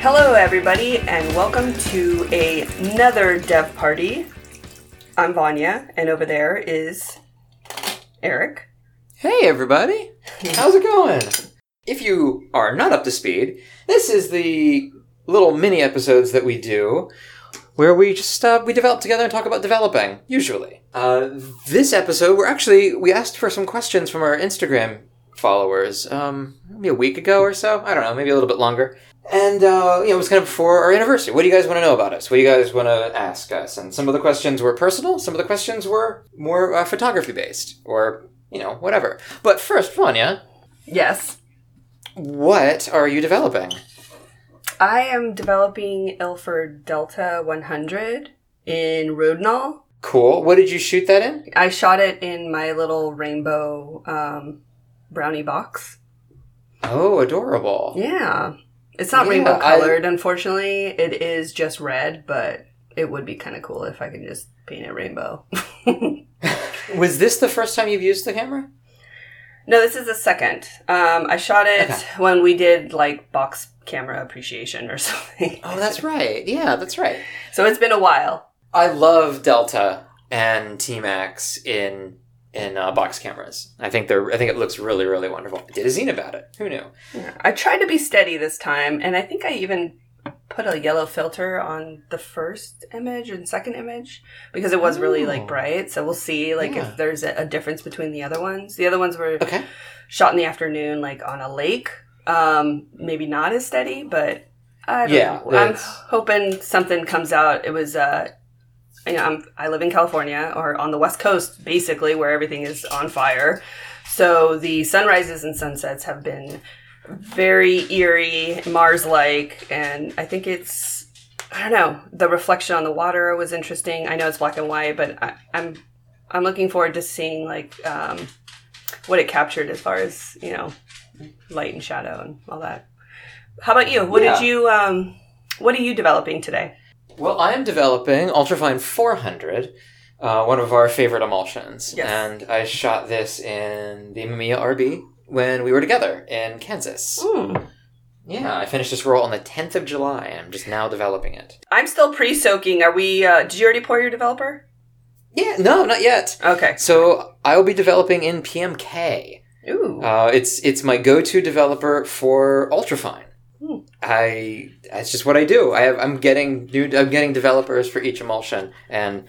Hello, everybody, and welcome to a- another dev party. I'm Vanya, and over there is Eric. Hey everybody! How's it going? If you are not up to speed, this is the little mini episodes that we do where we just uh, we develop together and talk about developing. Usually, uh, this episode we're actually we asked for some questions from our Instagram followers um, maybe a week ago or so. I don't know, maybe a little bit longer. And uh, you know, it was kind of before our anniversary. What do you guys want to know about us? What do you guys want to ask us? And some of the questions were personal. Some of the questions were more uh, photography based, or you know, whatever. But first, Vanya, Yes, what are you developing? I am developing Ilford Delta 100 in Rodinal. Cool. What did you shoot that in? I shot it in my little rainbow um, brownie box. Oh, adorable. Yeah. It's not Yeah, rainbow I- colored, unfortunately. It is just red, but it would be kind of cool if I could just paint it rainbow. Was this the first time you've used the camera? no, this is the second. Um, I shot it Okay. when we did like box camera appreciation or something. Oh, that's right. Yeah, that's right. So it's been a while. I love Delta and T Max in in uh, box cameras. I think they're. I think it looks really, really wonderful. I did a zine about it. Who knew? I tried to be steady this time, and I think I even put a yellow filter on the first image and second image because it was really Oh. like bright. So we'll see like Yeah. if there's a, a difference between the other ones. The other ones were Okay. shot in the afternoon, like on a lake. Um, maybe not as steady, but I don't Yeah, know. I'm hoping something comes out. It was uh, you know, I'm, I live in California or on the West Coast, basically, where everything is on fire. So the sunrises and sunsets have been very eerie, Mars like, and I think it's I don't know. The reflection on the water was interesting. I know it's black and white, but I, I'm I'm looking forward to seeing like um, what it captured as far as you know light and shadow and all that. How about you? What Yeah. did you um, What are you developing today? Well, I am developing Ultrafine 400, uh, one of our favorite emulsions, Yes. and I shot this in the Mamiya RB when we were together in Kansas. Hmm. Yeah, I finished this roll on the 10th of July. and I'm just now developing it. I'm still pre-soaking. Are we? Uh, did you already pour your developer? Yeah, no, not yet. Okay. So I will be developing in PMK. Ooh. Uh, it's it's my go-to developer for Ultrafine. I that's just what I do. I have I'm getting new I'm getting developers for each emulsion, and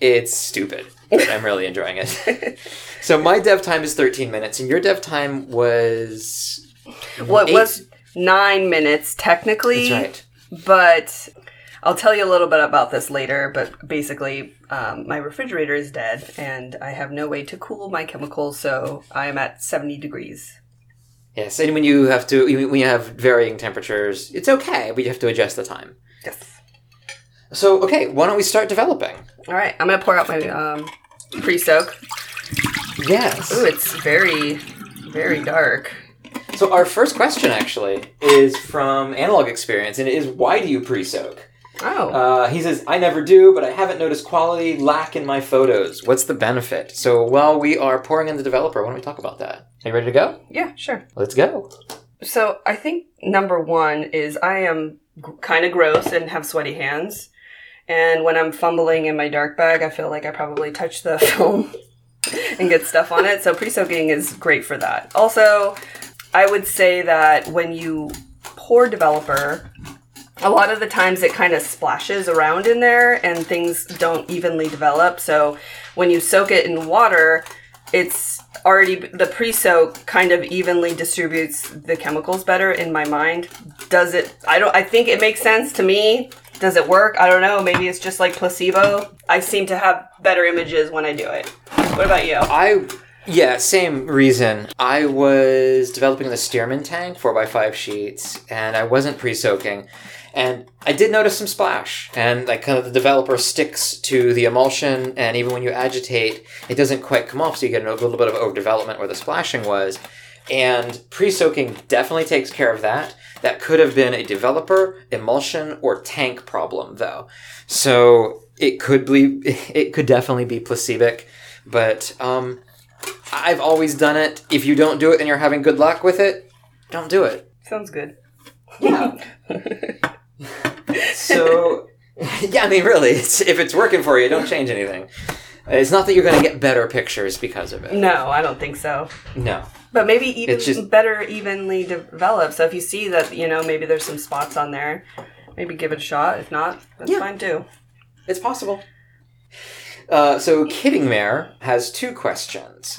it's stupid, but I'm really enjoying it. so my dev time is 13 minutes, and your dev time was what eight- was nine minutes technically? That's right. but I'll tell you a little bit about this later. But basically, um, my refrigerator is dead, and I have no way to cool my chemicals, so I am at seventy degrees. Yes, and when you have to when you have varying temperatures, it's okay, but you have to adjust the time. Yes. So okay, why don't we start developing? All right, I'm gonna pour out my um, pre-soak. Yes. Ooh, it's very, very dark. So our first question actually is from Analog Experience, and it is why do you pre-soak? Oh, Uh, he says, I never do, but I haven't noticed quality lack in my photos. What's the benefit? So while we are pouring in the developer, why don't we talk about that? Are you ready to go? yeah, sure. Let's go. So I think number one is I am g- kind of gross and have sweaty hands. And when I'm fumbling in my dark bag, I feel like I probably touched the film and get stuff on it. So pre soaking is great for that. Also, I would say that when you pour developer, a lot of the times it kind of splashes around in there and things don't evenly develop. So when you soak it in water, it's already the pre-soak kind of evenly distributes the chemicals better in my mind. Does it I don't I think it makes sense to me. Does it work? I don't know. Maybe it's just like placebo. I seem to have better images when I do it. What about you? I yeah, same reason. I was developing the Stearman tank four x five sheets, and I wasn't pre-soaking, and I did notice some splash, and like kind of the developer sticks to the emulsion, and even when you agitate, it doesn't quite come off, so you get a little bit of overdevelopment where the splashing was. And pre-soaking definitely takes care of that. That could have been a developer, emulsion, or tank problem, though. So it could be, it could definitely be placebic, but um, I've always done it. If you don't do it and you're having good luck with it, don't do it. Sounds good. Yeah. so, yeah, I mean, really, it's, if it's working for you, don't change anything. It's not that you're going to get better pictures because of it. No, I don't think so. No. But maybe even just- better evenly developed. So if you see that, you know, maybe there's some spots on there, maybe give it a shot. If not, that's Yeah. fine too. It's possible. Uh, so, Kidding Mare has two questions.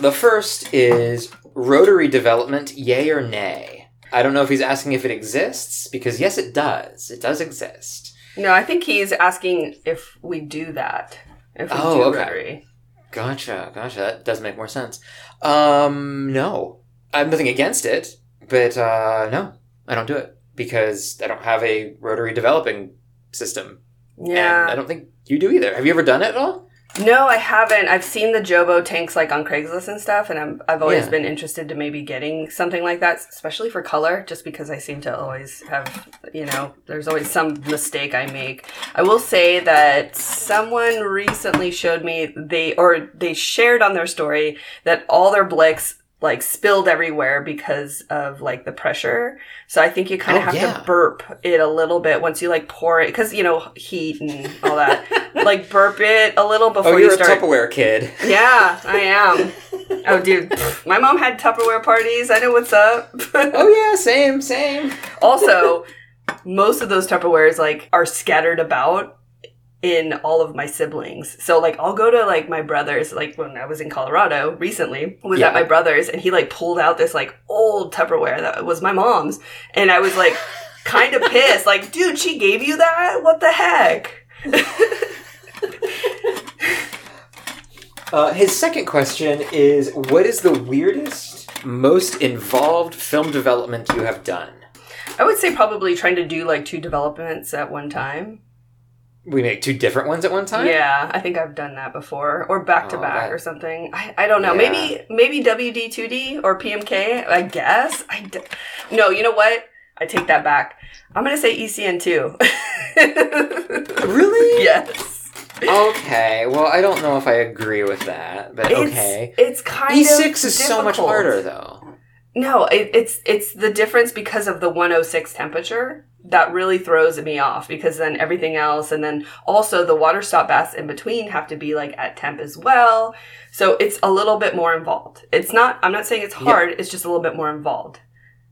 The first is rotary development, yay or nay? I don't know if he's asking if it exists, because yes, it does. It does exist. No, I think he's asking if we do that. If we Oh, do okay. rotary. Gotcha, gotcha. That does make more sense. Um, no. I'm nothing against it, but uh, no, I don't do it because I don't have a rotary developing system. And I don't think you do either. Have you ever done it at all? No, I haven't. I've seen the Jobo tanks like on Craigslist and stuff, and I'm, I've always Yeah. been interested to maybe getting something like that, especially for color, just because I seem to always have, you know, there's always some mistake I make. I will say that someone recently showed me they, or they shared on their story that all their Blicks like spilled everywhere because of like the pressure. So I think you kind of Oh, have yeah. to burp it a little bit once you like pour it, because, you know, heat and all that. like burp it a little oh, before oh, you you're a. Tupperware kid. Yeah, I am. Oh, dude, my mom had Tupperware parties. I know what's up. oh yeah, same, same. also, most of those Tupperwares like are scattered about in all of my siblings. So like I'll go to like my brother's like when I was in Colorado recently was Yeah. at my brother's and he like pulled out this like old Tupperware that was my mom's and I was like kind of pissed like dude she gave you that what the heck Uh, his second question is: What is the weirdest, most involved film development you have done? I would say probably trying to do like two developments at one time. We make two different ones at one time. Yeah, I think I've done that before, or back to Oh, back or something. I, I don't know. Yeah. Maybe maybe WD2D or PMK. I guess. I d- no. You know what? I take that back. I'm gonna say E ECN2. Really? yes. Okay. Well, I don't know if I agree with that, but It's, okay. It's kind of E6 of is so much harder, though. No, it, it's it's the difference because of the 106 temperature that really throws me off because then everything else and then also the water stop baths in between have to be like at temp as well. So it's a little bit more involved. It's not I'm not saying it's hard, it's just a little bit more involved.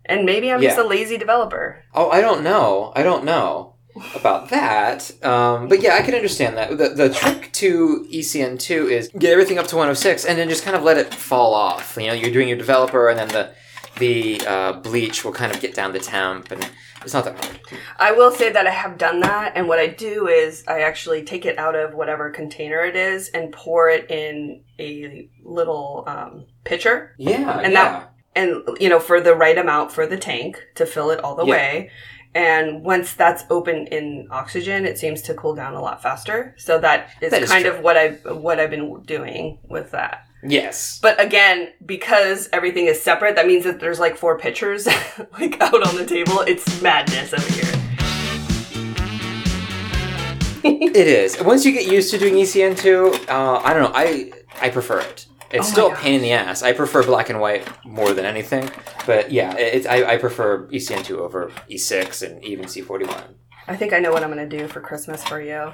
And maybe I'm just a lazy developer. Oh, I don't know. I don't know about that. Um, but yeah, I can understand that. The, the trick to E ECN2 is get everything up to 106 and then just kind of let it fall off. You know, you're doing your developer and then the the uh, bleach will kind of get down the temp and it's not that hard. I will say that I have done that and what I do is I actually take it out of whatever container it is and pour it in a little um, pitcher Yeah, And yeah. that- and you know for the right amount for the tank to fill it all the Yeah. way and once that's open in oxygen it seems to cool down a lot faster so that is, That is kind true. of what i've what i've been doing with that yes. but again because everything is separate that means that there's like four pitchers like out on the table it's madness over here It is. Once you get used to doing E ECN2, uh, I don't know. I I prefer it. It's Oh still a pain in the ass. I prefer black and white more than anything. But yeah, it's I, I prefer E ECN2 over E6 and even C41. i think i know what i'm gonna do for christmas for you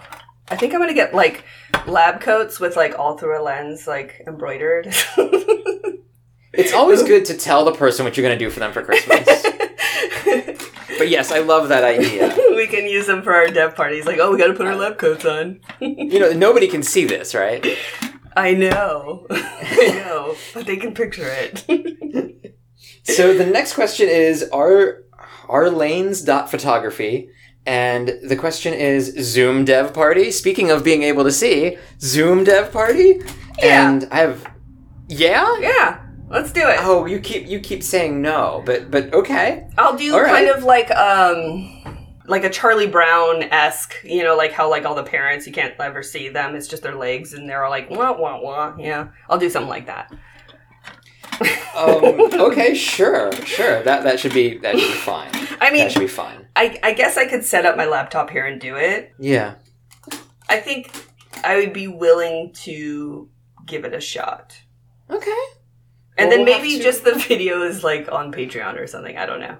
i think i'm gonna get like lab coats with like all through a lens like embroidered It's always good to tell the person what you're going to do for them for Christmas. but yes, I love that idea. we can use them for our dev parties. Like, oh, we got to put our lab coats on. You know, nobody can see this, right? I know, I know, but they can picture it. So the next question is Are, our lanes dot photography. And the question is Zoom dev party. Speaking of being able to see, Zoom dev party. Yeah. And I have Yeah? yeah, let's do it. Oh, you keep you keep saying no, but but okay. I'll do all right. kind of like um. Like a Charlie Brown esque, you know, like how like all the parents you can't ever see them. It's just their legs, and they're all like wah wah wah. Yeah, I'll do something like that. Um, okay, sure, sure. That that should be that should be fine. I mean, that should be fine. I I guess I could set up my laptop here and do it. Yeah. I think I would be willing to give it a shot. Okay. And Well, then we'll maybe to- just the video is like on Patreon or something. I don't know.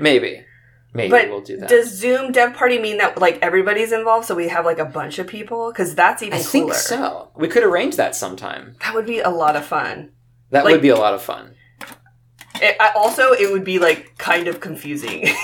Maybe. Maybe But we'll do that. does Zoom Dev Party mean that like everybody's involved, so we have like a bunch of people? Because that's even I think so. We could arrange that sometime. That would be a lot of fun. That Like- would be a lot of fun. It, I, also, it would be like kind of confusing.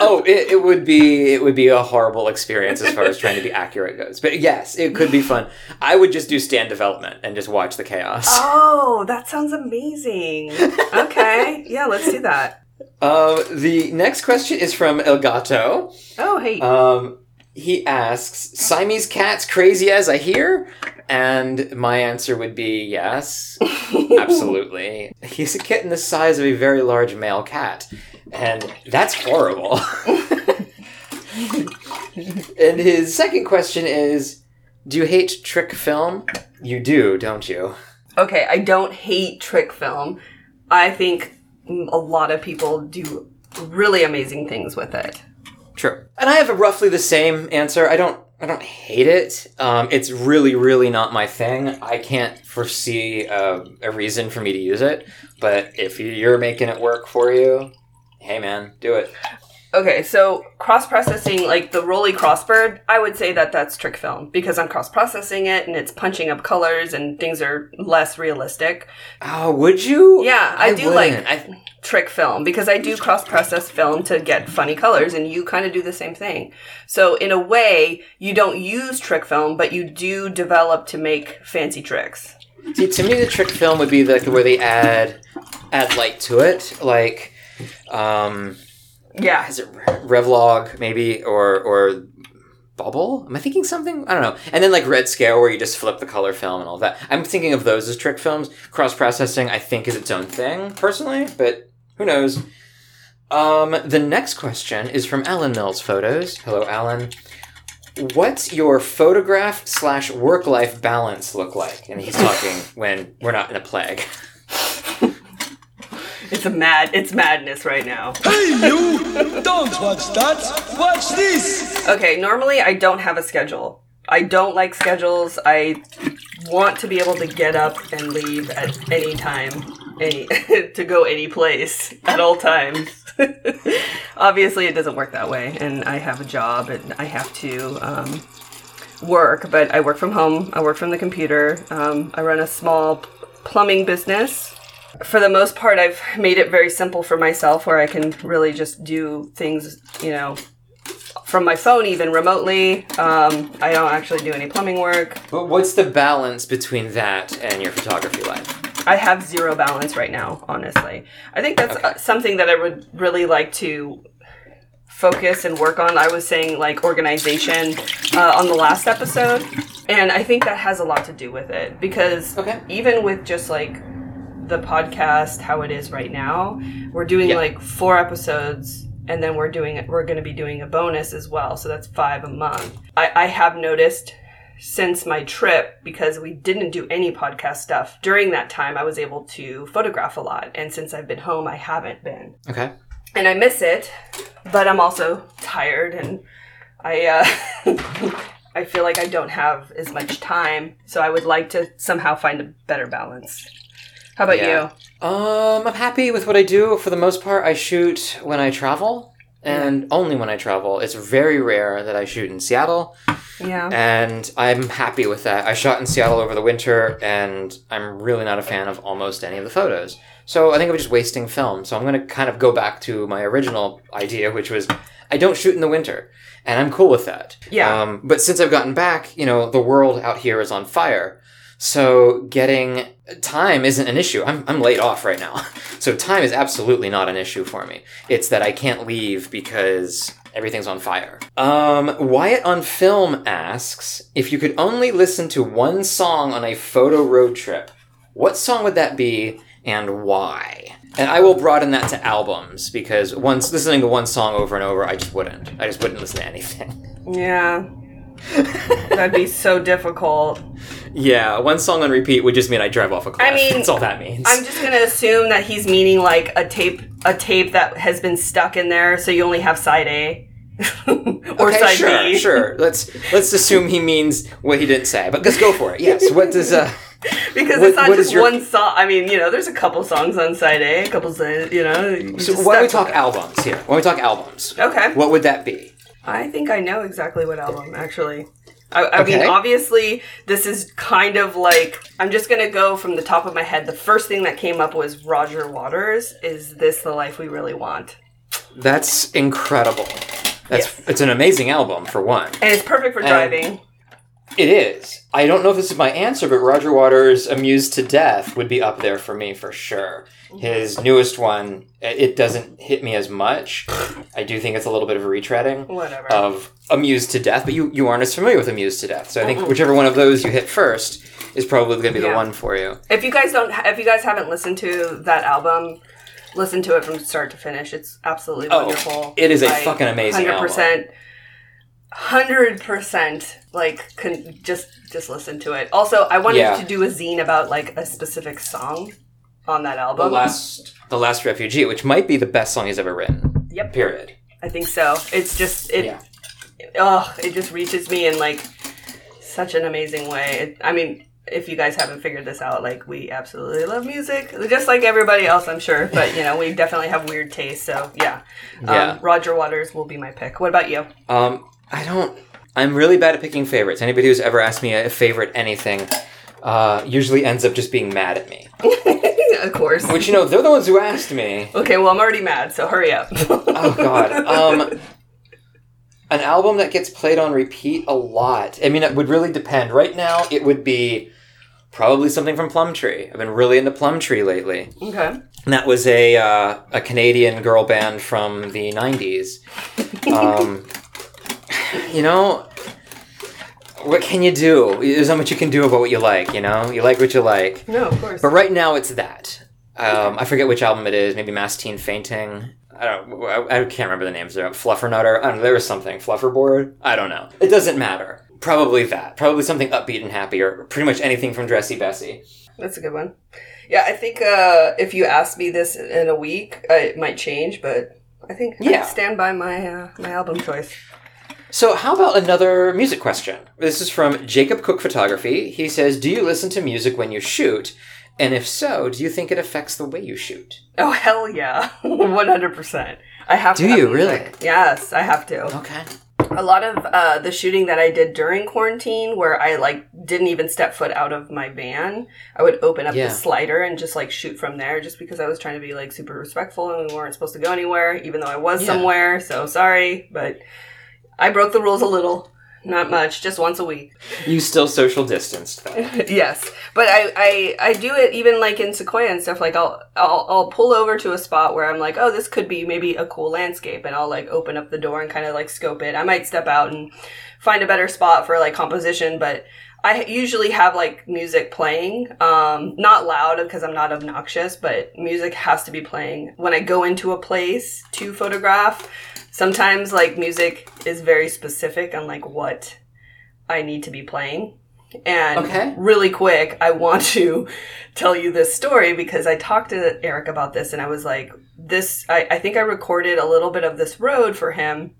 Oh, it, it would be it would be a horrible experience as far as trying to be accurate goes. But yes, it could be fun. I would just do stand development and just watch the chaos. oh, that sounds amazing. Okay, yeah, let's do that. Um, the next question is from Elgato. Oh, hey. Um, he asks, Siamese cats crazy as I hear? And my answer would be yes, absolutely. He's a kitten the size of a very large male cat. And that's horrible. and his second question is Do you hate trick film? You do, don't you? Okay, I don't hate trick film. I think a lot of people do really amazing things with it. True. And I have a roughly the same answer. I don't I don't hate it. Um, it's really, really not my thing. I can't foresee a, a reason for me to use it. But if you're making it work for you, hey man, do it. Okay, so cross processing, like the Rollei Crossbird, I would say that that's trick film because I'm cross processing it and it's punching up colors and things are less realistic. Oh, would you? Yeah, I do wouldn't. like- I, Trick film because I do cross process film to get funny colors and you kind of do the same thing. So, in a way, you don't use trick film, but you do develop to make fancy tricks. see, to me, the trick film would be like where they add add light to it, like um, Yeah. is it Revolog maybe or or Bubble? Am I thinking something? I don't know. And then like Red Scale where you just flip the color film and all that. I'm thinking of those as trick films. Cross processing I think is its own thing personally, but who knows? Um, the next question is from Alan Mills Photos. Hello, Alan. What's your photograph slash work life balance look like? And he's talking when we're not in a plague. It's a mad, it's madness right now. Hey, you! Don't watch that! Watch this! Okay, normally I don't have a schedule. I don't like schedules. I want to be able to get up and leave at any time, any to go any place at all times. Obviously, it doesn't work that way, and I have a job and I have to um, work. But I work from home. I work from the computer. Um, I run a small plumbing business. For the most part, I've made it very simple for myself, where I can really just do things, you know, from my phone, even remotely. Um, I don't actually do any plumbing work. But what's the balance between that and your photography life? I have zero balance right now, honestly. I think that's uh, something that I would really like to focus and work on. I was saying like organization uh, on the last episode, and I think that has a lot to do with it because Okay. even with just like the podcast how it is right now, we're doing Yeah. like four episodes. And then we're doing we're going to be doing a bonus as well, so that's five a month. I, I have noticed since my trip because we didn't do any podcast stuff during that time i was able to photograph a lot and since i've been home i haven't been Okay. and i miss it but i'm also tired and i uh i feel like i don't have as much time so i would like to somehow find a better balance how about Yeah. Um, I'm happy with what I do. For the most part, I shoot when I travel, and only when I travel. It's very rare that I shoot in Seattle, yeah and I'm happy with that. I shot in Seattle over the winter, and I'm really not a fan of almost any of the photos. So I think I'm just wasting film. So I'm going to kind of go back to my original idea, which was I don't shoot in the winter, and I'm cool with that. Yeah. Um, but since I've gotten back, you know, the world out here is on fire. So getting time isn't an issue. I'm, I'm laid off right now. So time is absolutely not an issue for me. It's that I can't leave because everything's on fire. Um, Wyatt on Film asks if you could only listen to one song on a photo road trip, what song would that be and why? And I will broaden that to albums because once listening to one song over and over, I just wouldn't. I just wouldn't listen to anything. yeah that'd be so difficult Yeah, one song on repeat would just mean I drive off a cliff. I mean, that's all that means. I'm just gonna assume that he's meaning like a tape, a tape that has been stuck in there, so you only have side A or okay, side sure, B. sure. Let's let's assume he means what he didn't say, but let's go for it. Yes. What does uh? because What- it's not just your- one song. I mean, you know, there's a couple songs on side A, a couple, side, you know. you So why don't we talk albums here? Why don't we talk albums? Okay. What would that be? I think I know exactly what album, actually. I, I mean, obviously, this is kind of like I'm just gonna go from the top of my head. The first thing that came up was Roger Waters. Is this the life we really want? That's incredible. That's Yes. it's an amazing album for one. And it's perfect for And- driving. It is. I don't know if this is my answer, but Roger Waters' "Amused to Death" would be up there for me for sure. His newest one, it doesn't hit me as much. I do think it's a little bit of a retreading Whatever. of "Amused to Death," but you you aren't as familiar with "Amused to Death," so I think whichever one of those you hit first is probably going to be the Yeah. one for you. if you guys don't, if you guys haven't listened to that album, listen to it from start to finish. It's absolutely Oh, wonderful. it is a fucking amazing album. Hundred percent, like, con- just just listen to it. Also, I wanted Yeah. to do a zine about like a specific song on that album. The last, the last refugee, which might be the best song he's ever written. Yep. Period. I think so. It's just it. Yeah. Oh, it just reaches me in like such an amazing way. It, I mean, if you guys haven't figured this out, like we absolutely love music, just like everybody else, I'm sure. But you know, we definitely have weird tastes. So yeah, um, Yeah. Roger Waters will be my pick. What about you? Um, I don't. I'm really bad at picking favorites. Anybody who's ever asked me a favorite anything, uh, usually ends up just being mad at me. of course. Which you know, they're the ones who asked me. Okay, well, I'm already mad, so hurry up. Oh God. Um, an album that gets played on repeat a lot. I mean, it would really depend. Right now, it would be probably something from Plumtree. I've been really into Plumtree lately. okay. And that was a uh, a Canadian girl band from the '90s. Um, you know, what can you do? There's not much you can do about what you like. You know, you like what you like. No, of course. But right now, it's that. Um, I forget which album it is. Maybe Mass Teen Fainting. I don't. I, I can't remember the names. There, Fluffernutter. I don't know. There was something. Flufferboard. I don't know. It doesn't matter. Probably that. Probably something upbeat and happy, or pretty much anything from Dressy Bessie. That's a good one. Yeah, I think uh, if you ask me this in a week, uh, it might change, but I think Yeah. I stand by my uh, my album choice. So, how about another music question? This is from Jacob Cook Photography. He says, "Do you listen to music when you shoot? And if so, do you think it affects the way you shoot?" Oh hell yeah, one hundred percent. I have to. Do you really? Yes, I have to. Okay. A lot of uh, the shooting that I did during quarantine, where I like didn't even step foot out of my van, I would open up Yeah. the slider and just like shoot from there, just because I was trying to be like super respectful and we weren't supposed to go anywhere, even though I was Yeah. somewhere. So sorry, but I broke the rules a little. Not much, just once a week. You still social distanced though. yes, but I, I I do it even like in Sequoia and stuff. Like I'll I'll I'll pull over to a spot where I'm like, oh, this could be maybe a cool landscape, and I'll like open up the door and kind of like scope it. I might step out and find a better spot for like composition, but I usually have like music playing, um, not loud because I'm not obnoxious, but music has to be playing when I go into a place to photograph. Sometimes like music is very specific on like what I need to be playing. And Okay. really quick, I want to tell you this story because I talked to Eric about this and I was like, this, I, I think I recorded a little bit of this road for him.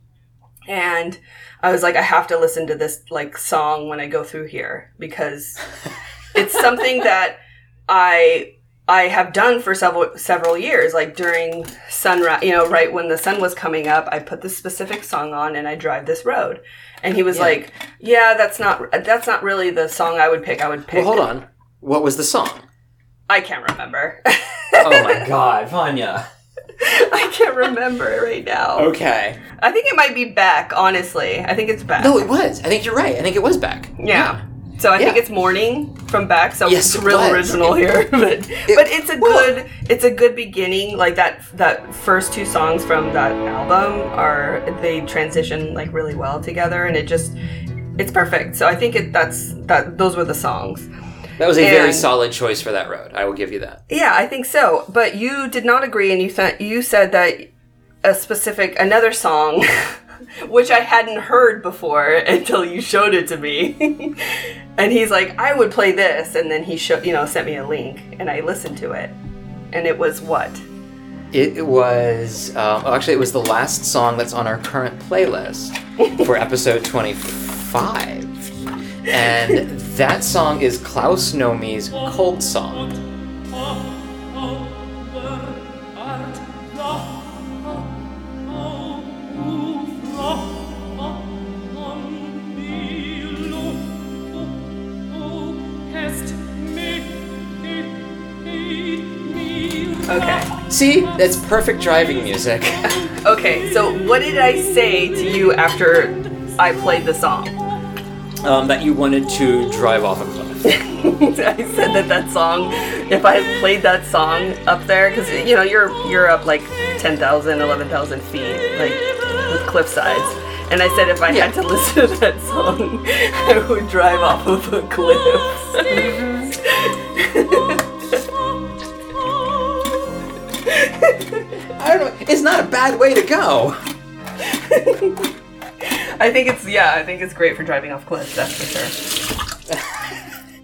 And I was like, I have to listen to this like song when I go through here because it's something that I I have done for several several years. Like during sunrise, you know, right when the sun was coming up, I put this specific song on and I drive this road. And he was Yeah. like, "Yeah, that's not that's not really the song I would pick. I would pick." Well, hold on. What was the song? I can't remember. Oh my God, Vanya. I can't remember it right now. Okay. I think it might be Beck. Honestly, I think it's Beck. No, it was. I think you're right. I think it was Beck. Yeah. So I think it's morning from Beck. So Yes, it's real was. original here, but but it's a well- good it's a good beginning. Like that that first two songs from that album are they transition like really well together, and it just it's perfect. So I think it that's that those were the songs. That was a very solid choice for that road. I will give you that. Yeah, I think so. But you did not agree, and you said you said that a specific another song, which I hadn't heard before until you showed it to me. and he's like, "I would play this," and then he showed, you know, sent me a link, and I listened to it, and it was what? It was, um, oh, actually, it was the last song that's on our current playlist for episode 25. And that song is Klaus Nomi's Cold Song. See, that's perfect driving music. Okay, so what did I say to you after I played the song? Um, that you wanted to drive off a cliff. I said that that song, if I played that song up there, because you know you're you're up like 10,000, 11,000 feet, like with cliff sides, and I said if I had to listen to that song, I would drive off of a cliff. I don't know. It's not a bad way to go. I think it's yeah, I think it's great for driving off cliffs. That's for sure.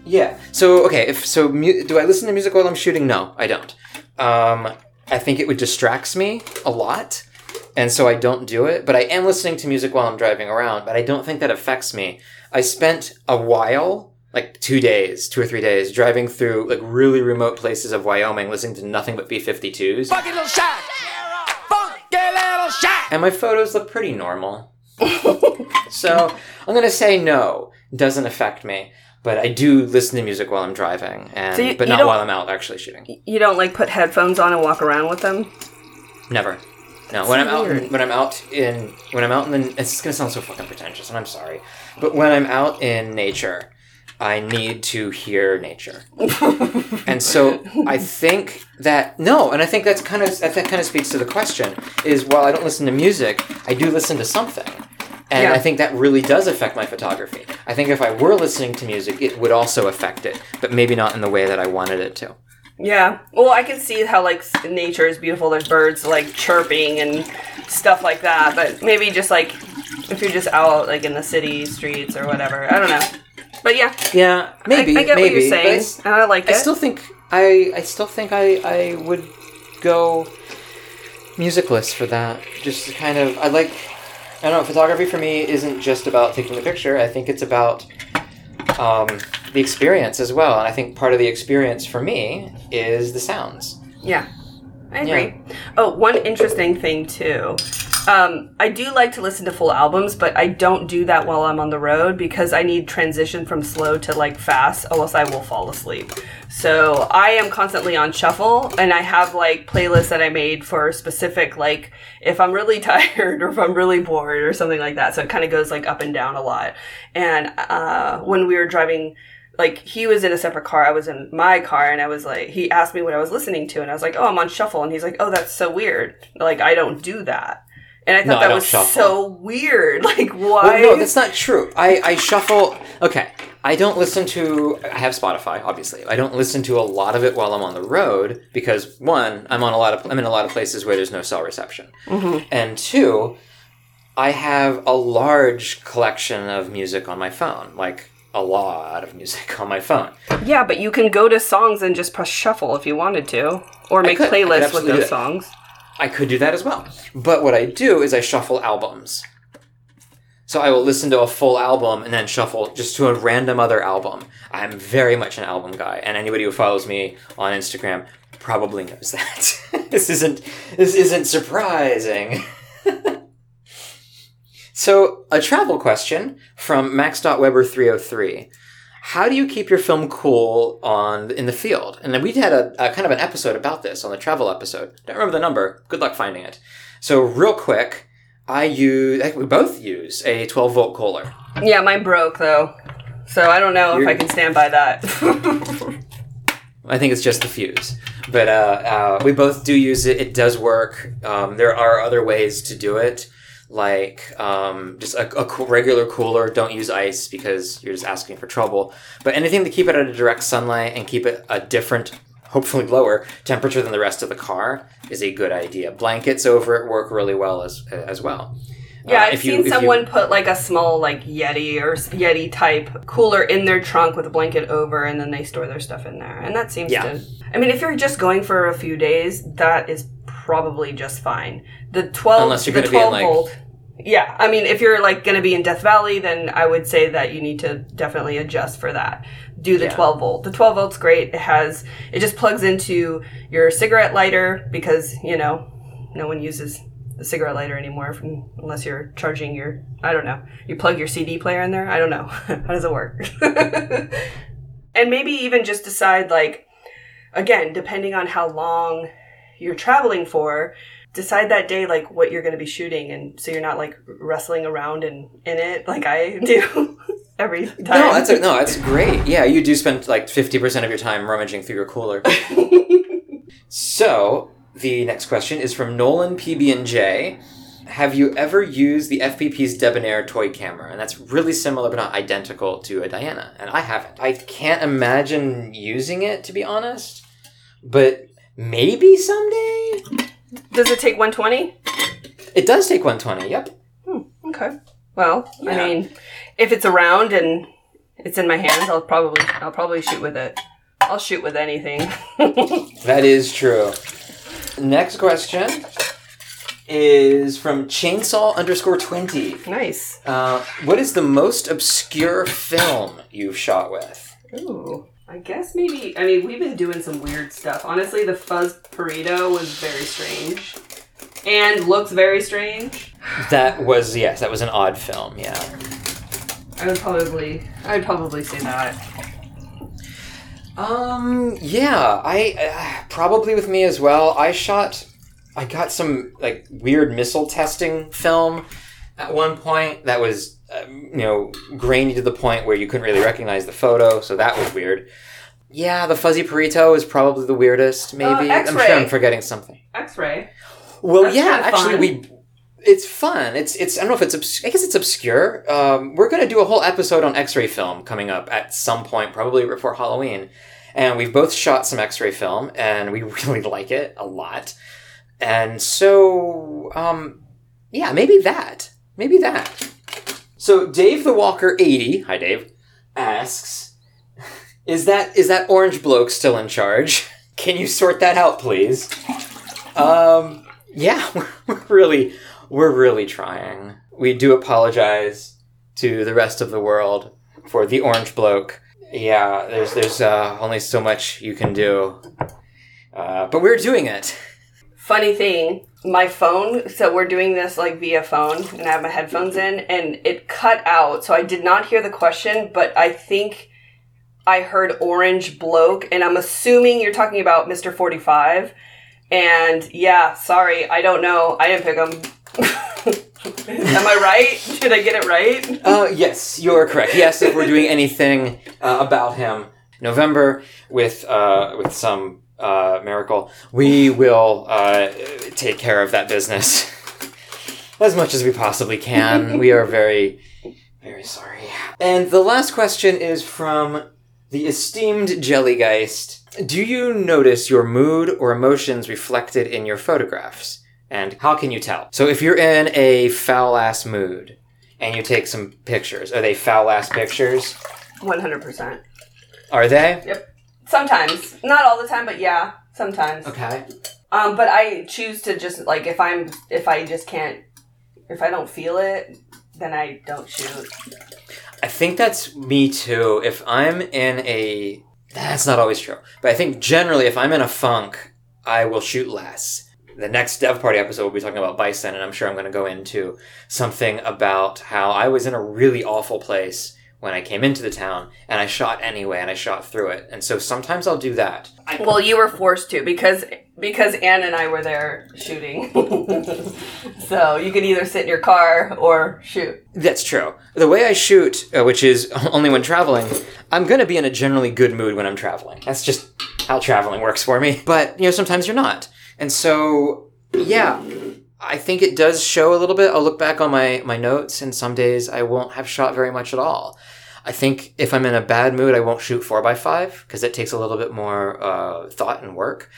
Yeah. So okay, if so, mu- do I listen to music while I'm shooting? No, I don't. Um, I think it would distracts me a lot, and so I don't do it. But I am listening to music while I'm driving around. But I don't think that affects me. I spent a while, like two days, two or three days, driving through like really remote places of Wyoming, listening to nothing but B52s, Funky little shack. Funky little shack. and my photos look pretty normal. so I'm gonna say no, doesn't affect me. But I do listen to music while I'm driving, and So you- but you not don't- while I'm out actually shooting. You don't like put headphones on and walk around with them? Never. No, when I'm out, weird. when I'm out in, when I'm out in the, it's gonna sound so fucking pretentious, and I'm sorry, but when I'm out in nature, I need to hear nature, and so I think that no, and I think that's kind of that kind of speaks to the question is while I don't listen to music, I do listen to something, and Yeah. I think that really does affect my photography. I think if I were listening to music, it would also affect it, but maybe not in the way that I wanted it to. Yeah. Well, I can see how like nature is beautiful. There's birds like chirping and stuff like that. But maybe just like if you're just out like in the city streets or whatever. I don't know. But yeah, Yeah, maybe. I, I get maybe, what you're saying, it's- and I like I it. still think I I still think I I would go musicless for that. Just to kind of I like I don't know, photography for me isn't just about taking the picture. I think it's about um, the experience as well. And I think part of the experience for me is the sounds. Yeah, I agree. Oh, one interesting thing too. Um, I do like to listen to full albums, but I don't do that while I'm on the road because I need transition from slow to like fast, or else I will fall asleep. So I am constantly on shuffle, and I have like playlists that I made for specific like if I'm really tired or if I'm really bored or something like that. So it kind of goes like up and down a lot. And uh, when we were driving like he was in a separate car i was in my car and i was like he asked me what i was listening to and i was like oh i'm on shuffle and he's like oh that's so weird like i don't do that and i thought No, that don't was shuffle. so weird like why Well, no, that's not true. I, I shuffle. Okay, I don't listen to. I have Spotify, obviously. I don't listen to a lot of it while I'm on the road because one, I'm on a lot of. I'm in a lot of places where there's no cell reception, mm-hmm. and two, I have a large collection of music on my phone, like a lot of music on my phone. yeah but you can go to songs and just press shuffle if you wanted to or make. Playlists with those songs I could do that as well. But what I do is I shuffle albums. So I will listen to a full album and then shuffle just to a random other album. I'm very much an album guy, and anybody who follows me on Instagram probably knows that. this isn't this isn't surprising. so a travel question from Max.Weber303. How do you keep your film cool on in the field? And then we had a, a kind of an episode about this on the travel episode. Don't remember the number. Good luck finding it. So real quick, I use I we both use a 12 volt cooler. yeah mine broke though so i don't know if You're- i can stand by that I think it's just the fuse, but uh, uh, we both do use it. It does work. Um, there are other ways to do it, like um, just a, a regular cooler. Don't use ice because you're just asking for trouble. But anything to keep it out of direct sunlight and keep it a different, hopefully lower temperature than the rest of the car is a good idea. Blankets over it work really well as as well. Yeah, Uh, I've if you- seen you- someone put like a small like Yeti or Yeti type cooler in their trunk with a blanket over, and then they store their stuff in there, and that seems Yeah. to. I mean, if you're just going for a few days, that is probably just fine. The twelve, Unless you're the gonna be in, like- volt. Yeah, I mean, if you're like going to be in Death Valley, then I would say that you need to definitely adjust for that. Do the Yeah. 12 volt. The 12 volt's great. It has, it just plugs into your cigarette lighter because, you know, no one uses the cigarette lighter anymore from, unless you're charging your, I don't know, you plug your CD player in there. I don't know. How does it work? and maybe even just decide, like, again, depending on how long you're traveling for, decide that day like what you're going to be shooting and so you're not like wrestling around in in it like i do every time No, that's a, no, that's great. Yeah, you do spend like fifty percent of your time rummaging through your cooler. so the next question is from Nolan PB and J. Have you ever used the FPP's Debonair toy camera? And that's really similar but not identical to a Diana. And I haven't. I can't imagine using it to be honest. But maybe someday. Does it take 120 It does take 120. Yep. okay well Yeah. i mean if it's around and it's in my hands i'll probably i'll probably shoot with it i'll shoot with anything That is true. Next question is from Chainsaw underscore twenty. nice Uh, what is the most obscure film you've shot with? Ooh. I guess maybe. I mean, we've been doing some weird stuff. Honestly, the fuzz burrito was very strange, and looks very strange. That was yes, that was an odd film. Yeah. I would probably, I would probably say that. Um. Yeah. I uh, probably with me as well. I shot. I got some like weird missile testing film at one point that was um, you know grainy to the point where you couldn't really recognize the photo, so that was weird. Yeah, the fuzzy burrito is probably the weirdest. Maybe I'm sure I'm forgetting something. X-ray. Well, That's yeah, actually, we. It's fun. It's it's. I don't know if it's. Obs- I guess it's obscure. Um, we're gonna do a whole episode on X-ray film coming up at some point, probably before Halloween. And we've both shot some X-ray film, and we really like it a lot. And so, um, yeah, maybe that. Maybe that. So Dave the Walker eighty. Hi, Dave. Asks, is that is that orange bloke still in charge? Can you sort that out, please? Um, yeah, we're really, we're really trying. We do apologize to the rest of the world for the orange bloke. Yeah, there's there's uh, only so much you can do, uh, but we're doing it. Funny thing, my phone. So we're doing this like via phone, and I have my headphones in, and it cut out. So I did not hear the question, but I think I heard orange bloke, and I'm assuming you're talking about Mr. Forty Five. And yeah, sorry, I don't know. I didn't pick him. Am I right? Did I get it right? Uh, yes, you're correct. Yes, if we're doing anything uh, about him, November with uh, with some uh, miracle, we will uh, take care of that business as much as we possibly can. we are very, very sorry. And the last question is from the esteemed Jellygeist. Do you notice your mood or emotions reflected in your photographs? And how can you tell? So if you're in a foul ass mood, and you take some pictures. Are they foul ass pictures? One hundred percent. Are they? Yep. Sometimes, not all the time, but yeah, sometimes. Okay. Um, but I choose to just like if I'm if I just can't if I don't feel it, then I don't shoot. I think that's me too. If I'm in a. That's not always true. But I think generally, if I'm in a funk, I will shoot less. The next Dev Party episode, we'll be talking about Bison, and I'm sure I'm going to go into something about how I was in a really awful place when I came into the town, and I shot anyway, and I shot through it. And so sometimes I'll do that. Well, you were forced to because because Anne and I were there shooting. so you could either sit in your car or shoot. That's true. The way I shoot, uh, which is only when traveling, I'm going to be in a generally good mood when I'm traveling. That's just how traveling works for me. But, you know, sometimes you're not. And so, yeah, I think it does show a little bit. I'll look back on my, my notes, and some days I won't have shot very much at all. I think if I'm in a bad mood, I won't shoot 4x5 because it takes a little bit more uh, thought and work.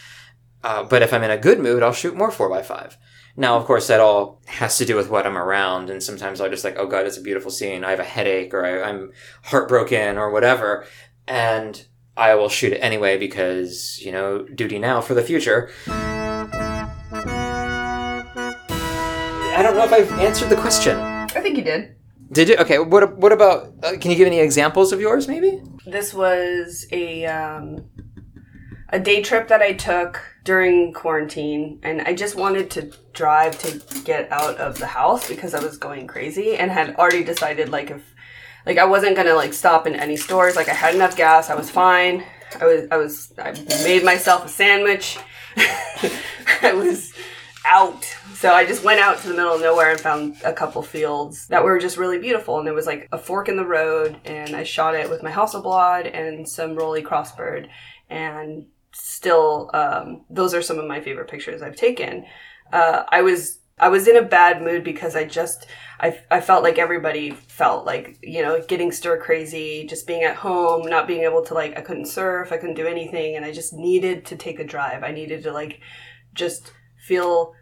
Uh, but if I'm in a good mood, I'll shoot more 4x5. Now, of course, that all has to do with what I'm around, and sometimes I'll just like, oh god, it's a beautiful scene. I have a headache, or I, I'm heartbroken, or whatever, and I will shoot it anyway because you know, duty now for the future. I don't know if I've answered the question. I think you did. Did you? Okay. What What about? Uh, can you give any examples of yours, maybe? This was a um, a day trip that I took during quarantine, and I just wanted to drive to get out of the house because I was going crazy and had already decided like if like I wasn't gonna like stop in any stores. Like I had enough gas, I was fine. I was I was I made myself a sandwich. I was out. So I just went out to the middle of nowhere and found a couple fields that were just really beautiful. And there was like a fork in the road, and I shot it with my Hasselblad and some Rollei Crossbird. And still, um, those are some of my favorite pictures I've taken. Uh, I was I was in a bad mood because I just I, I felt like everybody felt like you know getting stir crazy, just being at home, not being able to like I couldn't surf, I couldn't do anything, and I just needed to take a drive. I needed to like just feel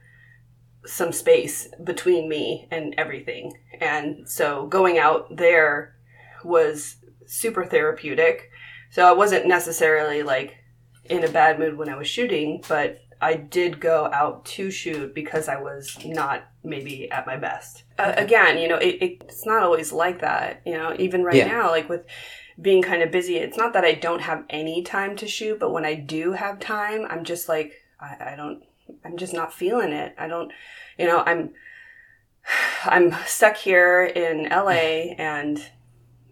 some space between me and everything. And so going out there was super therapeutic. So I wasn't necessarily like in a bad mood when I was shooting, but I did go out to shoot because I was not maybe at my best. Uh, again, you know, it, it's not always like that. You know, even right Yeah. now, like with being kind of busy, it's not that I don't have any time to shoot, but when I do have time, I'm just like, I, I don't, I'm just not feeling it. I don't, you know, I'm, I'm stuck here in LA and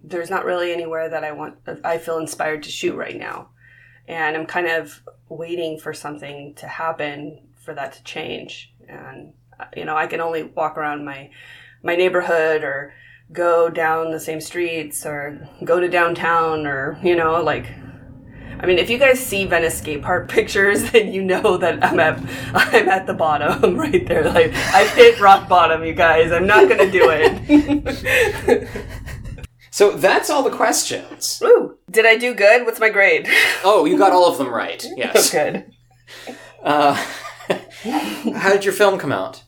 there's not really anywhere that I want, I feel inspired to shoot right now. And I'm kind of waiting for something to happen for that to change. And, uh, you know, I can only walk around my, my neighborhood or go down the same streets or go to downtown or, you know, like, I mean, if you guys see Venice skate park pictures, then you know that I'm at I'm at the bottom right there. Like I've hit rock bottom, you guys. I'm not gonna do it. So that's all the questions. Ooh, did I do good? What's my grade? Oh, you got all of them right. Yes. good. Uh, how did your film come out?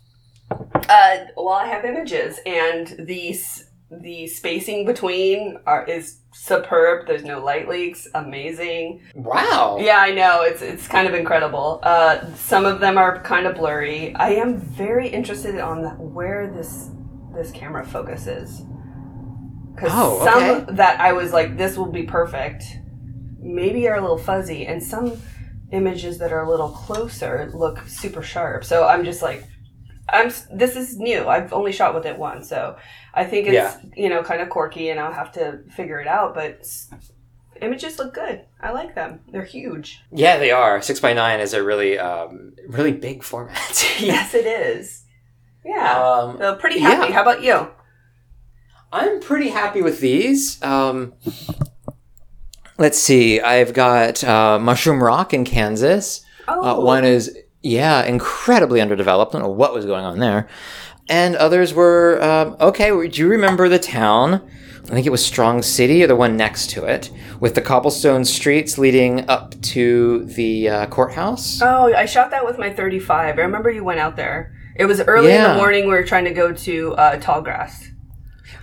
Uh, well, I have images, and the s- the spacing between are is superb. There's no light leaks. Amazing. Wow. Yeah, I know. It's it's kind of incredible. Uh, some of them are kind of blurry. I am very interested on where this this camera focuses. Because Oh, some that I was like, this will be perfect, maybe are a little fuzzy, and some images that are a little closer look super sharp. So I'm just like, I'm. This is new. I've only shot with it once, so I think it's Yeah. you know kind of quirky, and I'll have to figure it out. But images look good. I like them. They're huge. Yeah, they are. Six by nine is a really, um, really big format. yes, it is. Yeah. Um, so pretty happy. yeah. How about you? I'm pretty happy with these. Um, let's see. I've got uh, Mushroom Rock in Kansas. Oh, Uh, one is, yeah, incredibly underdeveloped. Don't know what was going on there. And others were, um, okay, do you remember the town? I think it was Strong City or the one next to it, with the cobblestone streets leading up to the uh, courthouse. Oh, I shot that with my 35. I remember you went out there. It was early in the morning. We were trying to go to uh, Tallgrass.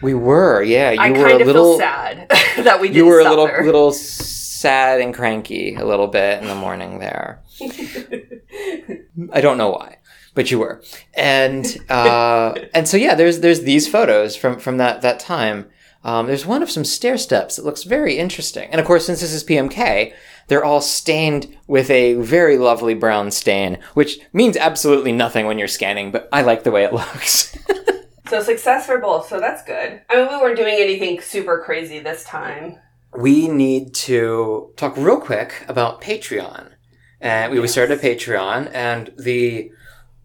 We were, yeah. You I were kind a of little. feel sad that we didn't you were a little, there. little sad and cranky a little bit in the morning there. I don't know why, but you were, and uh, and so yeah, there's there's these photos from from that that time. Um, there's one of some stair steps that looks very interesting, and of course, since this is PMK, they're all stained with a very lovely brown stain, which means absolutely nothing when you're scanning. But I like the way it looks. So success for both. So that's good. I mean, we weren't doing anything super crazy this time. We need to talk real quick about Patreon. And we, we started a Patreon, and the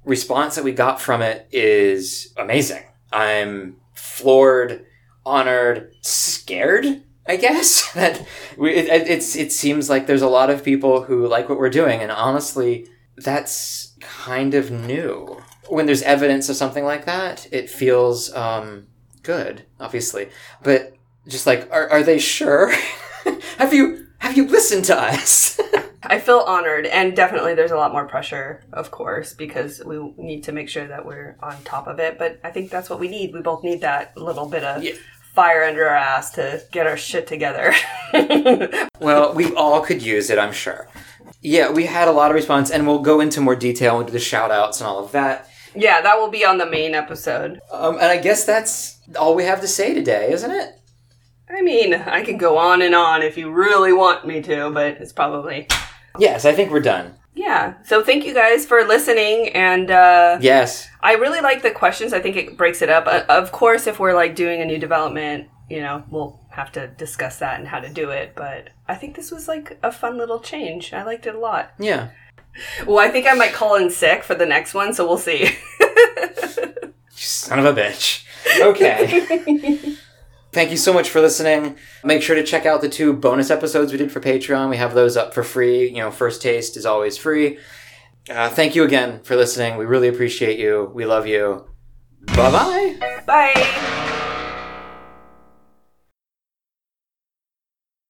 response that we got from it is amazing. I'm floored, honored, scared. I guess that we, it, it- it's it seems like there's a lot of people who like what we're doing, and honestly, that's kind of new. When there's evidence of something like that, it feels um, good, obviously. But just like, are, are they sure? have you have you listened to us? I feel honored, and definitely there's a lot more pressure, of course, because we need to make sure that we're on top of it. But I think that's what we need. We both need that little bit of Yeah. fire under our ass to get our shit together. well, we all could use it, I'm sure. Yeah, we had a lot of response, and we'll go into more detail into the shout outs and all of that Yeah, that will be on the main episode. Um, and I guess that's all we have to say today, isn't it? I mean, I could go on and on if you really want me to, but it's probably. Yes, I think we're done. Yeah. So thank you guys for listening. And uh, Yes. I really like the questions. I think it breaks it up. Uh, of course, if we're like doing a new development, you know, we'll have to discuss that and how to do it. But I think this was like a fun little change. I liked it a lot. Yeah. Well, I think I might call in sick for the next one, so we'll see. Son of a bitch. Okay. Thank you so much for listening. Make sure to check out the two bonus episodes we did for Patreon. We have those up for free. You know, First Taste is always free. Uh, thank you again for listening. We really appreciate you. We love you. Bye bye. Bye.